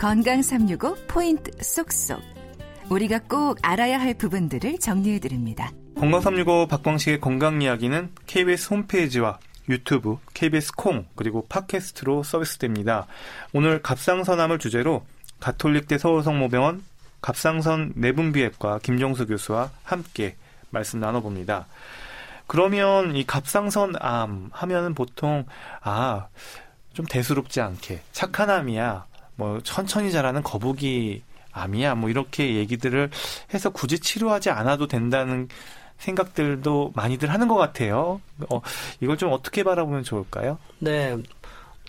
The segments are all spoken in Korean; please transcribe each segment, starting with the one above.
건강 365 포인트 쏙쏙. 우리가 꼭 알아야 할 부분들을 정리해 드립니다. 건강 365 박광식의 건강 이야기는 KBS 홈페이지와 유튜브, KBS 콩, 그리고 팟캐스트로 서비스됩니다. 오늘 갑상선암을 주제로 가톨릭대 서울성모병원 갑상선 내분비외과 김종수 교수와 함께 말씀 나눠봅니다. 그러면 이 갑상선암 하면은 보통 아 좀 대수롭지 않게 착한 암이야 뭐 천천히 자라는 거북이 암이야 뭐 이렇게 얘기들을 해서 굳이 치료하지 않아도 된다는 생각들도 많이들 하는 것 같아요. 어, 이걸 좀 어떻게 바라보면 좋을까요? 네.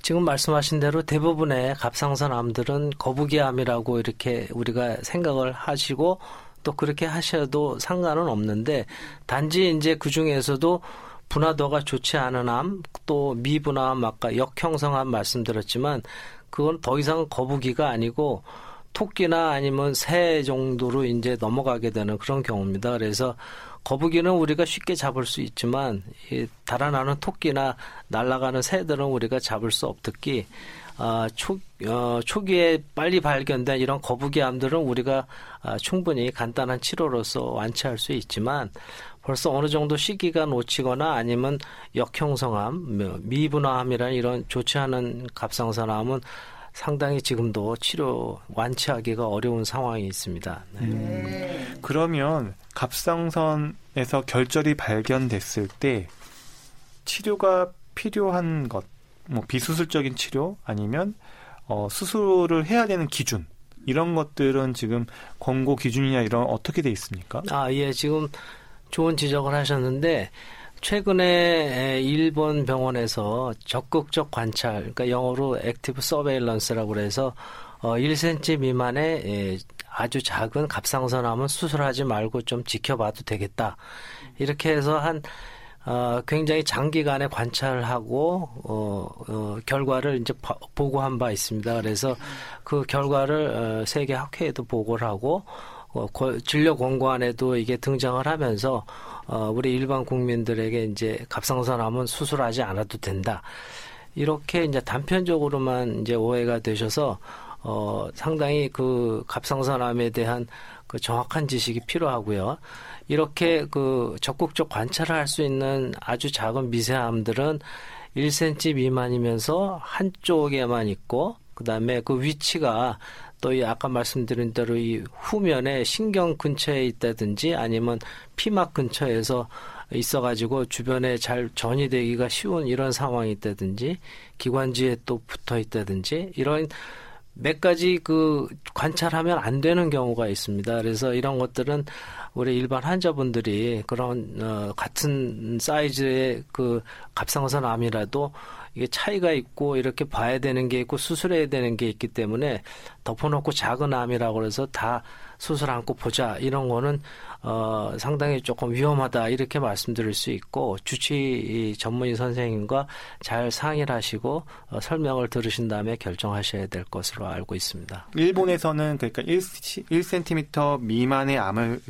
지금 말씀하신 대로 대부분의 갑상선 암들은 거북이 암이라고 이렇게 우리가 생각을 하시고 또 그렇게 하셔도 상관은 없는데 단지 이제 그 중에서도 분화도가 좋지 않은 암, 또 미분화암, 아까 역형성암 말씀드렸지만 그건 더 이상 거북이가 아니고 토끼나 아니면 새 정도로 이제 넘어가게 되는 그런 경우입니다. 그래서 거북이는 우리가 쉽게 잡을 수 있지만 이 달아나는 토끼나 날아가는 새들은 우리가 잡을 수 없듯이 어, 초, 어, 초기에 빨리 발견된 이런 거북이암들은 우리가 어, 충분히 간단한 치료로서 완치할 수 있지만 벌써 어느 정도 시기가 놓치거나 아니면 역형성암, 뭐 미분화암이라는 이런 좋지 않은 갑상선암은 상당히 지금도 치료 완치하기가 어려운 상황이 있습니다. 네. 음, 그러면 갑상선에서 결절이 발견됐을 때 치료가 필요한 것, 뭐 비수술적인 치료 아니면 어, 수술을 해야 되는 기준 이런 것들은 지금 권고 기준이나 이런 어떻게 돼 있습니까? 아, 예, 지금 좋은 지적을 하셨는데 최근에 일본 병원에서 적극적 관찰, 그러니까 영어로 active surveillance라고 그래서 어 1cm 미만의 아주 작은 갑상선암은 수술하지 말고 좀 지켜봐도 되겠다. 이렇게 해서 한 어, 굉장히 장기간의 관찰하고 어, 어, 결과를 이제 바, 보고한 바 있습니다. 그래서 그 결과를 어, 세계 학회에도 보고를 하고 어, 진료 권고안에도 이게 등장을 하면서 어, 우리 일반 국민들에게 이제 갑상선암은 수술하지 않아도 된다. 이렇게 이제 단편적으로만 이제 오해가 되셔서 어, 상당히 그 갑상선암에 대한 그 정확한 지식이 필요하고요. 이렇게 그 적극적 관찰을 할 수 있는 아주 작은 미세암들은 1cm 미만이면서 한쪽에만 있고 그다음에 그 위치가 또 이 아까 말씀드린 대로 이 후면에 신경 근처에 있다든지 아니면 피막 근처에서 있어가지고 주변에 잘 전이 되기가 쉬운 이런 상황이 있다든지 기관지에 또 붙어 있다든지 이런 몇 가지 그 관찰하면 안 되는 경우가 있습니다. 그래서 이런 것들은 우리 일반 환자분들이 그런 어 같은 사이즈의 그 갑상선 암이라도 이게 차이가 있고 이렇게 봐야 되는 게 있고 수술해야 되는 게 있기 때문에 덮어놓고 작은 암이라고 그래서 다 수술 안고 보자 이런 거는 어 상당히 조금 위험하다 이렇게 말씀드릴 수 있고 주치 전문의 선생님과 잘 상의를 하시고 어, 설명을 들으신 다음에 결정하셔야 될 것으로 알고 있습니다. 일본에서는 그러니까 1, 1cm 미만의 암을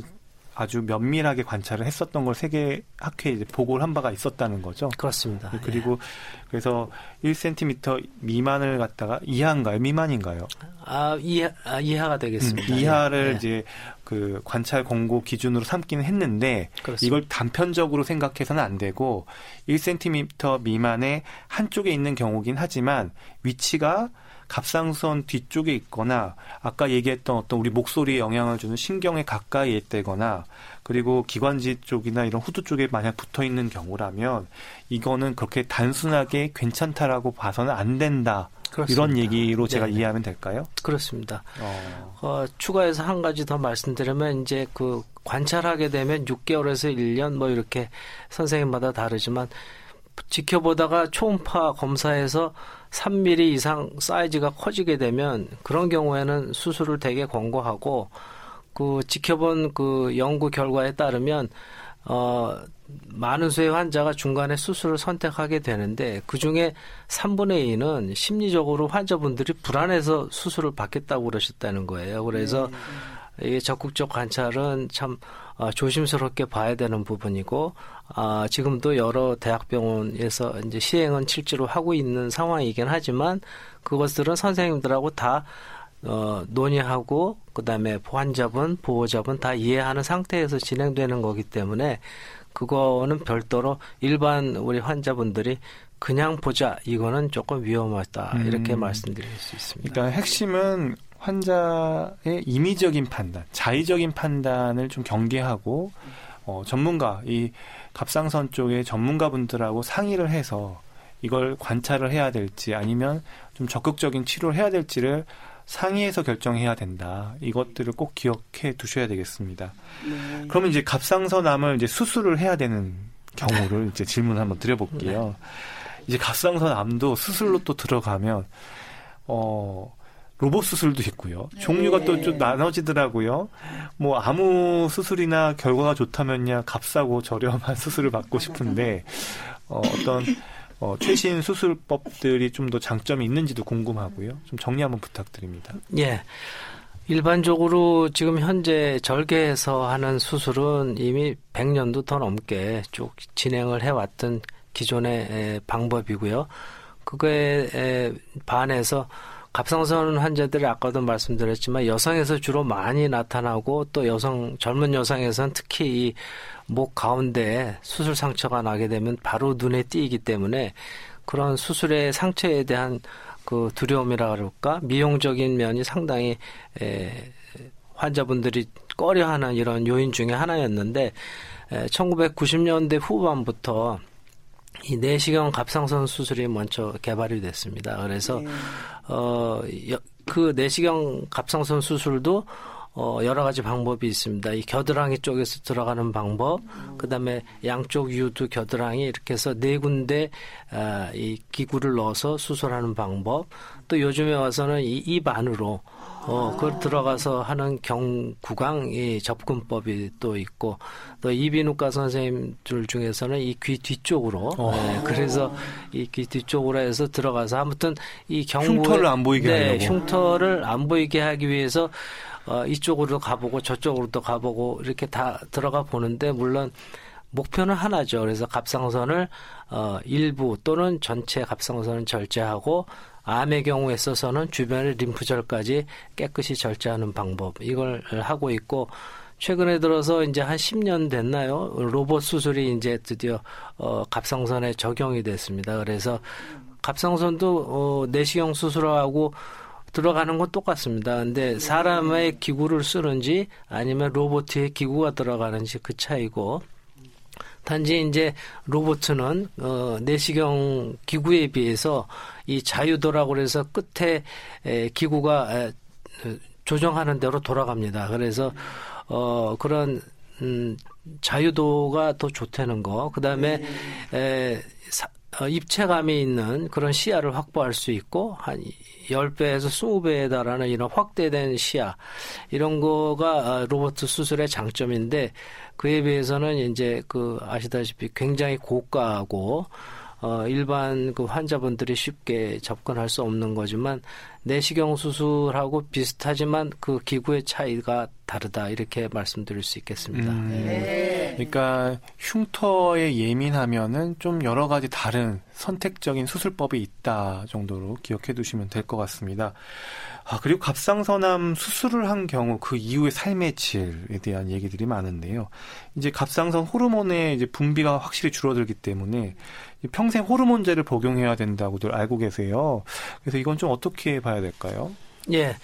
아주 면밀하게 관찰을 했었던 걸 세계 학회에 이제 보고를 한 바가 있었다는 거죠. 그렇습니다. 네, 그리고 예. 그래서 1cm 미만을 갖다가 이하인가요? 미만인가요? 아, 이하, 아, 이하가 되겠습니다. 음, 이하를 예. 이제 그 관찰 공고 기준으로 삼기는 했는데 그렇습니다. 이걸 단편적으로 생각해서는 안 되고 1cm 미만의 한쪽에 있는 경우긴 하지만 위치가 갑상선 뒤쪽에 있거나 아까 얘기했던 어떤 우리 목소리에 영향을 주는 신경에 가까이 있다거나 그리고 기관지 쪽이나 이런 후두 쪽에 만약 붙어 있는 경우라면 이거는 그렇게 단순하게 괜찮다라고 봐서는 안 된다. 그렇습니다. 이런 얘기로 제가 네네. 이해하면 될까요? 그렇습니다. 어. 어, 추가해서 한 가지 더 말씀드리면 이제 그 관찰하게 되면 6개월에서 1년 뭐 이렇게 선생님마다 다르지만 지켜보다가 초음파 검사에서 3mm 이상 사이즈가 커지게 되면 그런 경우에는 수술을 되게 권고하고 그 지켜본 그 연구 결과에 따르면 어 많은 수의 환자가 중간에 수술을 선택하게 되는데 그 중에 3분의 2는 심리적으로 환자분들이 불안해서 수술을 받겠다고 그러셨다는 거예요. 그래서 네. 이게 적극적 관찰은 참 어, 조심스럽게 봐야 되는 부분이고 아, 지금도 여러 대학병원에서 이제 시행은 실제로 하고 있는 상황이긴 하지만 그것들은 선생님들하고 다 어, 논의하고 그다음에 환자분, 보호자분 다 이해하는 상태에서 진행되는 거기 때문에 그거는 별도로 일반 우리 환자분들이 그냥 보자 이거는 조금 위험하다 이렇게 음. 말씀드릴 수 있습니다. 그러니까 핵심은 환자의 임의적인 판단, 자의적인 판단을 좀 경계하고 어, 전문가 이 갑상선 쪽의 전문가분들하고 상의를 해서 이걸 관찰을 해야 될지 아니면 좀 적극적인 치료를 해야 될지를 상의해서 결정해야 된다. 이것들을 꼭 기억해 두셔야 되겠습니다. 네. 그러면 이제 갑상선암을 이제 수술을 해야 되는 경우를 이제 질문 한번 드려볼게요. 이제 갑상선암도 수술로 또 들어가면 어 로봇 수술도 있고요. 종류가 또좀 나눠지더라고요. 뭐 아무 수술이나 결과가 좋다면야 값싸고 저렴한 수술을 받고 싶은데 어, 어떤 어, 최신 수술법들이 좀 더 장점이 있는지도 궁금하고요. 좀 정리 한번 부탁드립니다. 예. 일반적으로 지금 현재 절개해서 하는 수술은 이미 100년도 더 넘게 쭉 진행을 해왔던 기존의 에, 방법이고요. 그거에 에, 반해서 갑상선 환자들이 아까도 말씀드렸지만 여성에서 주로 많이 나타나고 또 여성 젊은 여성에서는 특히 이 목 가운데 수술 상처가 나게 되면 바로 눈에 띄기 때문에 그런 수술의 상처에 대한 그 두려움이라 그럴까? 미용적인 면이 상당히 에, 환자분들이 꺼려하는 이런 요인 중에 하나였는데 에, 1990년대 후반부터 이 내시경 갑상선 수술이 먼저 개발이 됐습니다. 그래서 네. 어, 여- 그 내시경 갑상선 수술도 어, 여러 가지 방법이 있습니다. 이 겨드랑이 쪽에서 들어가는 방법, 그 다음에 양쪽 유두 겨드랑이 이렇게 해서 네 군데, 아, 이 기구를 넣어서 수술하는 방법, 또 요즘에 와서는 이 입 안으로, 어, 그걸 들어가서 하는 경구강 이 접근법이 또 있고, 또 이비인후과 선생님들 중에서는 이 귀 뒤쪽으로, 네, 그래서 이 귀 뒤쪽으로 해서 들어가서 아무튼 이 경부 흉터를 안 보이게 네, 하려고. 흉터를 안 보이게 하기 위해서 어, 이쪽으로도 가보고 저쪽으로도 가보고 이렇게 다 들어가 보는데 물론 목표는 하나죠. 그래서 갑상선을 어, 일부 또는 전체 갑상선을 절제하고 암의 경우에 있어서는 주변의 림프절까지 깨끗이 절제하는 방법 이걸 하고 있고 최근에 들어서 이제 한 10년 됐나요? 로봇 수술이 이제 드디어 어, 갑상선에 적용이 됐습니다. 그래서 갑상선도 어, 내시경 수술하고 들어가는 건 똑같습니다. 근데 사람의 기구를 쓰는지 아니면 로봇의 기구가 들어가는지 그 차이고 단지 이제 로봇은 어 내시경 기구에 비해서 이 자유도라고 그래서 끝에 에, 기구가 에, 어, 조정하는 대로 돌아갑니다. 그래서 어 그런 음 자유도가 더 좋다는 거. 그다음에 에 사, 어, 입체감이 있는 그런 시야를 확보할 수 있고 한 10배에서 20배에 달하는 이런 확대된 시야 이런 거가 어, 로봇 수술의 장점인데 그에 비해서는 이제 그 아시다시피 굉장히 고가하고 어, 일반 그 환자분들이 쉽게 접근할 수 없는 거지만 내시경 수술하고 비슷하지만 그 기구의 차이가 다르다 이렇게 말씀드릴 수 있겠습니다. 음, 네. 그러니까 흉터에 예민하면은 좀 여러 가지 다른 선택적인 수술법이 있다 정도로 기억해 두시면 될 것 같습니다. 아, 그리고 갑상선암 수술을 한 경우 그 이후의 삶의 질에 대한 얘기들이 많은데요. 이제 갑상선 호르몬의 이제 분비가 확실히 줄어들기 때문에 평생 호르몬제를 복용해야 된다고들 알고 계세요. 그래서 이건 좀 어떻게 봐야 될까요? 예.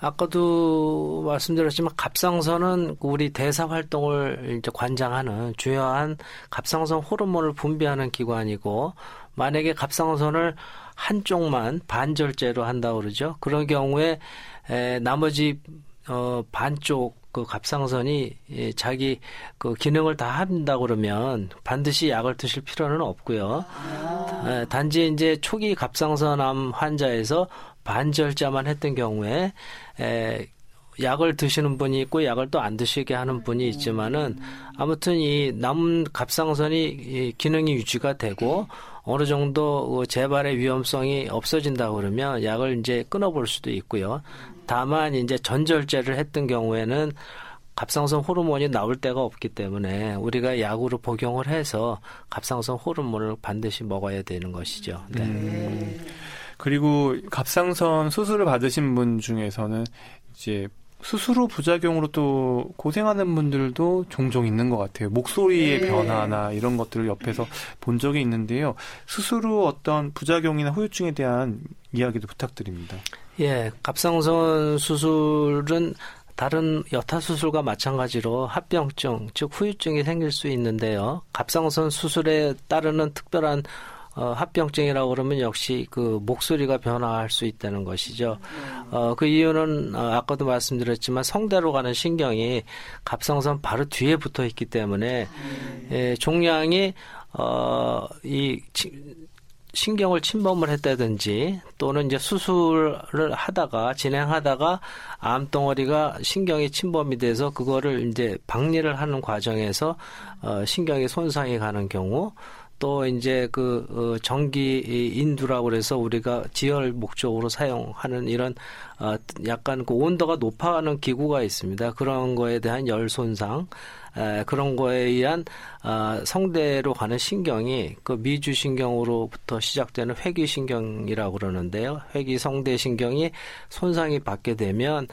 아까도 말씀드렸지만 갑상선은 우리 대사 활동을 이제 관장하는 주요한 갑상선 호르몬을 분비하는 기관이고 만약에 갑상선을 한쪽만 반절제로 한다 고 그러죠. 그런 경우에 에, 나머지 어 반쪽 그 갑상선이 예, 자기 그 기능을 다 한다 그러면 반드시 약을 드실 필요는 없고요. 에, 단지 이제 초기 갑상선암 환자에서 반절자만 했던 경우에 에, 약을 드시는 분이 있고 약을 또 안 드시게 하는 분이 있지만은 아무튼 이 남은 갑상선이 이 기능이 유지가 되고 어느 정도 그 재발의 위험성이 없어진다 그러면 약을 이제 끊어볼 수도 있고요. 다만 이제 전절제를 했던 경우에는 갑상선 호르몬이 나올 데가 없기 때문에 우리가 약으로 복용을 해서 갑상선 호르몬을 반드시 먹어야 되는 것이죠. 네. 그리고 갑상선 수술을 받으신 분 중에서는 이제 수술 후 부작용으로 또 고생하는 분들도 종종 있는 것 같아요. 목소리의 네. 변화나 이런 것들을 옆에서 본 적이 있는데요. 수술 후 어떤 부작용이나 후유증에 대한 이야기도 부탁드립니다. 예, 갑상선 수술은 다른 여타 수술과 마찬가지로 합병증, 즉 후유증이 생길 수 있는데요. 갑상선 수술에 따르는 특별한 어, 합병증이라고 그러면 역시 그 목소리가 변화할 수 있다는 것이죠. 어, 그 이유는 어, 아까도 말씀드렸지만 성대로 가는 신경이 갑상선 바로 뒤에 붙어 있기 때문에 예, 종양이 어, 이 신경을 침범을 했다든지 또는 이제 수술을 하다가 진행하다가 암 덩어리가 신경이 침범이 돼서 그거를 이제 박리를 하는 과정에서 어, 신경이 손상이 가는 경우 또 이제 그 어, 전기 인두라고 그래서 우리가 지열 목적으로 사용하는 이런 어 약간 그 온도가 높아가는 기구가 있습니다. 그런 거에 대한 열 손상 에, 그런 거에 의한 어, 성대로 가는 신경이 그 미주 신경으로부터 시작되는 회귀 신경이라고 그러는데요. 회귀 성대 신경이 손상이 받게 되면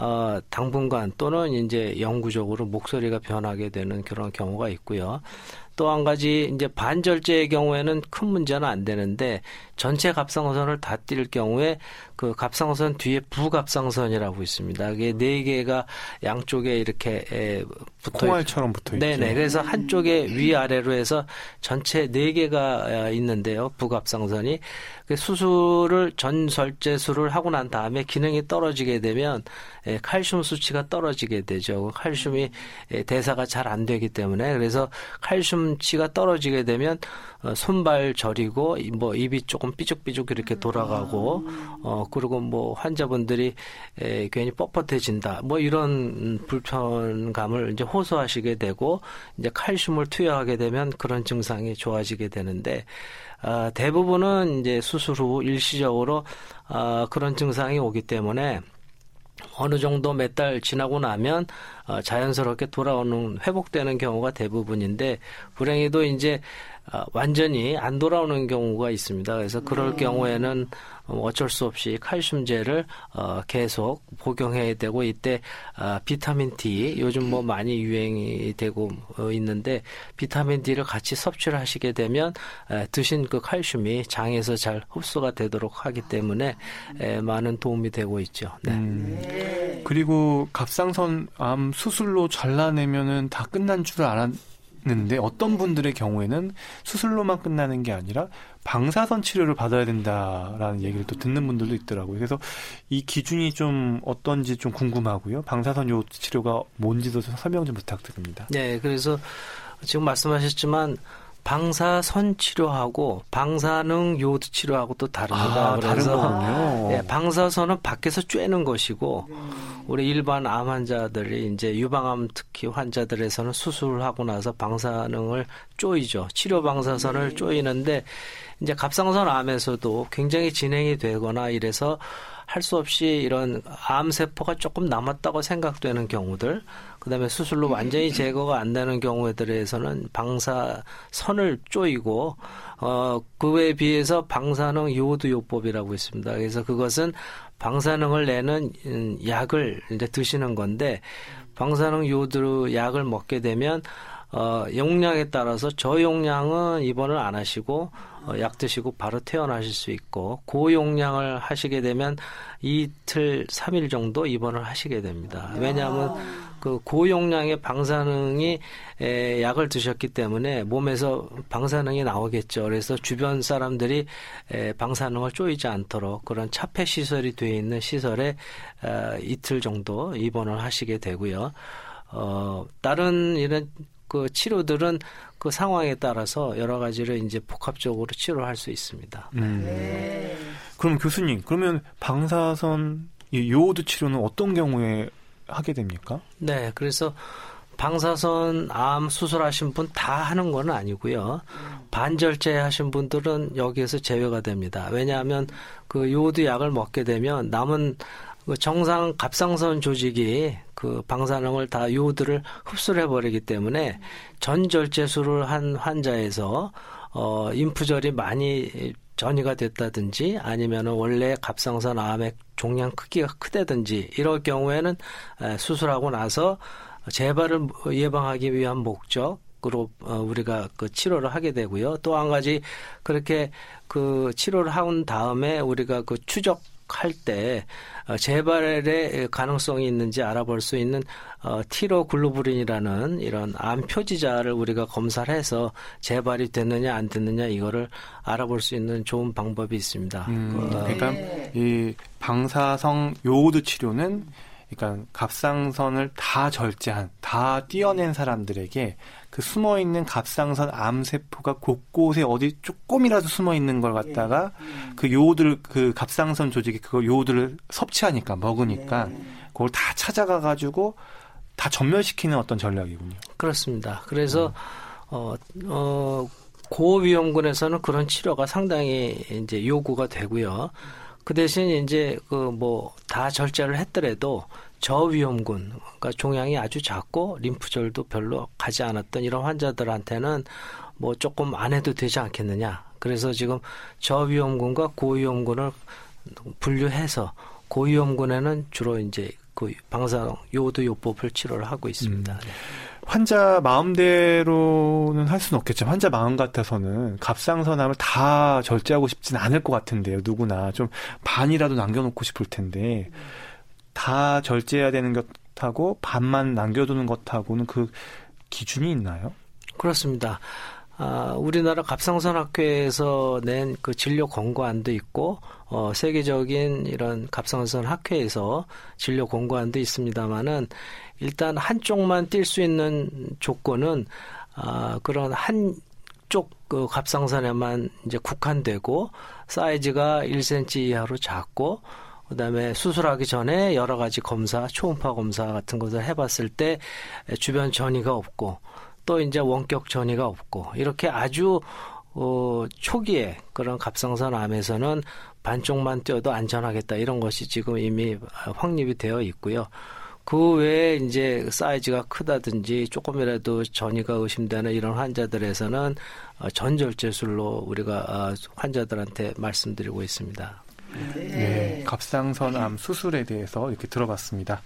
어, 당분간 또는 이제 영구적으로 목소리가 변하게 되는 그런 경우가 있고요. 또 한 가지 이제 반절제의 경우에는 큰 문제는 안 되는데 전체 갑상선을 다 뛸 경우에 그 갑상선 뒤에 부갑상선이라고 있습니다. 이게 네 개가 양쪽에 이렇게 붙어 콩알처럼 붙어 있죠. 네네. 그래서 한쪽에 위 아래로 해서 전체 네 개가 있는데요. 부갑상선이 그 수술을 전설제술을 하고 난 다음에 기능이 떨어지게 되면 칼슘 수치가 떨어지게 되죠. 칼슘이 대사가 잘 안 되기 때문에 그래서 칼슘 치가 떨어지게 되면 어, 손발 저리고 뭐 입이 조금 삐죽삐죽 이렇게 돌아가고 어 그리고 뭐 환자분들이 에, 괜히 뻣뻣해진다. 뭐 이런 불편감을 이제 호소하시게 되고 이제 칼슘을 투여하게 되면 그런 증상이 좋아지게 되는데 아, 대부분은 이제 수술 후 일시적으로 아, 그런 증상이 오기 때문에 어느 정도 몇 달 지나고 나면 어, 자연스럽게 돌아오는 회복되는 경우가 대부분인데 불행히도 이제 어, 완전히 안 돌아오는 경우가 있습니다. 그래서 그럴 네. 경우에는 어쩔 수 없이 칼슘제를 어, 계속 복용해야 되고 이때 어, 비타민 D 요즘 뭐 많이 유행이 되고 어, 있는데 비타민 D를 같이 섭취를 하시게 되면 에, 드신 그 칼슘이 장에서 잘 흡수가 되도록 하기 때문에 에, 많은 도움이 되고 있죠. 네. 음, 그리고 갑상선 암 수술로 잘라내면은 다 끝난 줄 알았. 는데 어떤 분들의 경우에는 수술로만 끝나는 게 아니라 방사선 치료를 받아야 된다라는 얘기를 또 듣는 분들도 있더라고요. 그래서 이 기준이 좀 어떤지 좀 궁금하고요. 방사선 요 치료가 뭔지도 좀 설명 좀 부탁드립니다. 네, 그래서 지금 말씀하셨지만 방사선 치료하고 방사능 요드 치료하고 또 다릅니다. 아, 그래서 예, 방사선은 밖에서 쬐는 것이고 우리 일반 암 환자들이 이제 유방암 특히 환자들에서는 수술을 하고 나서 방사능을 쪼이죠. 치료 방사선을 쪼이는데 이제 갑상선 암에서도 굉장히 진행이 되거나 이래서 할 수 없이 이런 암 세포가 조금 남았다고 생각되는 경우들 그 다음에 수술로 완전히 제거가 안 되는 경우들에서는 방사선을 쪼이고 어 그에 비해서 방사능 요드 요법이라고 있습니다. 그래서 그것은 방사능을 내는 음, 약을 이제 드시는 건데 방사능 요드 약을 먹게 되면 어 용량에 따라서 저용량은 입원을 안 하시고 어, 약 드시고 바로 퇴원하실 수 있고 고용량을 하시게 되면 이틀, 삼일 정도 입원을 하시게 됩니다. 왜냐하면 그 고용량의 방사능이 에, 약을 드셨기 때문에 몸에서 방사능이 나오겠죠. 그래서 주변 사람들이 에, 방사능을 쪼이지 않도록 그런 차폐 시설이 되어 있는 시설에 에, 이틀 정도 입원을 하시게 되고요. 어, 다른 이런 그 치료들은 그 상황에 따라서 여러 가지를 이제 복합적으로 치료할 수 있습니다. 음. 네. 그럼 교수님, 그러면 방사선 요오드 치료는 어떤 경우에 하게 됩니까? 네, 그래서 방사선 암 수술하신 분 다 하는 건 아니고요. 반절제 하신 분들은 여기에서 제외가 됩니다. 왜냐하면 그 요오드 약을 먹게 되면 남은 그 정상 갑상선 조직이 그 방사능을 다 요오드를 흡수를 해버리기 때문에 전절제술을 한 환자에서 어 인프절이 많이 전이가 됐다든지 아니면은 원래 갑상선 암의 종양 크기가 크다든지 이럴 경우에는 수술하고 나서 재발을 예방하기 위한 목적 으로 어, 우리가 그 치료를 하게 되고요. 또 한 가지 그렇게 그 치료를 한 다음에 우리가 그 추적 할때 어, 재발의 가능성이 있는지 알아볼 수 있는 어, 티로글로불린이라는 이런 암 표지자를 우리가 검사를 해서 재발이 됐느냐 안 됐느냐 이거를 알아볼 수 있는 좋은 방법이 있습니다. 음, 그러니까 네. 이 방사성 요오드 치료는 그러니까 갑상선을 다 절제한, 다 띄어낸 사람들에게 그 숨어 있는 갑상선 암 세포가 곳곳에 어디 조금이라도 숨어 있는 걸 갖다가 예, 예. 그 요오드를 그 갑상선 조직이 그거 요오드를 섭취하니까 먹으니까 네. 그걸 다 찾아가 가지고 다 전멸시키는 어떤 전략이군요. 그렇습니다. 그래서 음. 어, 어, 고위험군에서는 그런 치료가 상당히 이제 요구가 되고요. 그 대신 이제 그 뭐 다 절제를 했더라도 저위험군, 그러니까 종양이 아주 작고 림프절도 별로 가지 않았던 이런 환자들한테는 뭐 조금 안 해도 되지 않겠느냐. 그래서 지금 저위험군과 고위험군을 분류해서 고위험군에는 주로 이제 그 방사능 요오드 요법을 치료를 하고 있습니다. 음. 환자 마음대로는 할 수는 없겠지만 환자 마음 같아서는 갑상선암을 다 절제하고 싶지는 않을 것 같은데요. 누구나 좀 반이라도 남겨놓고 싶을 텐데 다 절제해야 되는 것하고 반만 남겨두는 것하고는 그 기준이 있나요? 그렇습니다. 아, 우리나라 갑상선 학회에서 낸 그 진료 권고안도 있고 어, 세계적인 이런 갑상선 학회에서 진료 권고안도 있습니다만은 일단 한쪽만 뛸 수 있는 조건은 아, 그런 한쪽 그 갑상선에만 이제 국한되고 사이즈가 1cm 이하로 작고 그다음에 수술하기 전에 여러 가지 검사, 초음파 검사 같은 것을 해봤을 때 주변 전이가 없고 또 이제 원격 전이가 없고 이렇게 아주 어, 초기에 그런 갑상선 암에서는 반쪽만 떼어도 안전하겠다 이런 것이 지금 이미 확립이 되어 있고요. 그 외에 이제 사이즈가 크다든지 조금이라도 전이가 의심되는 이런 환자들에서는 어, 전절제술로 우리가 어, 환자들한테 말씀드리고 있습니다. 네. 네. 갑상선암 수술에 대해서 이렇게 들어봤습니다.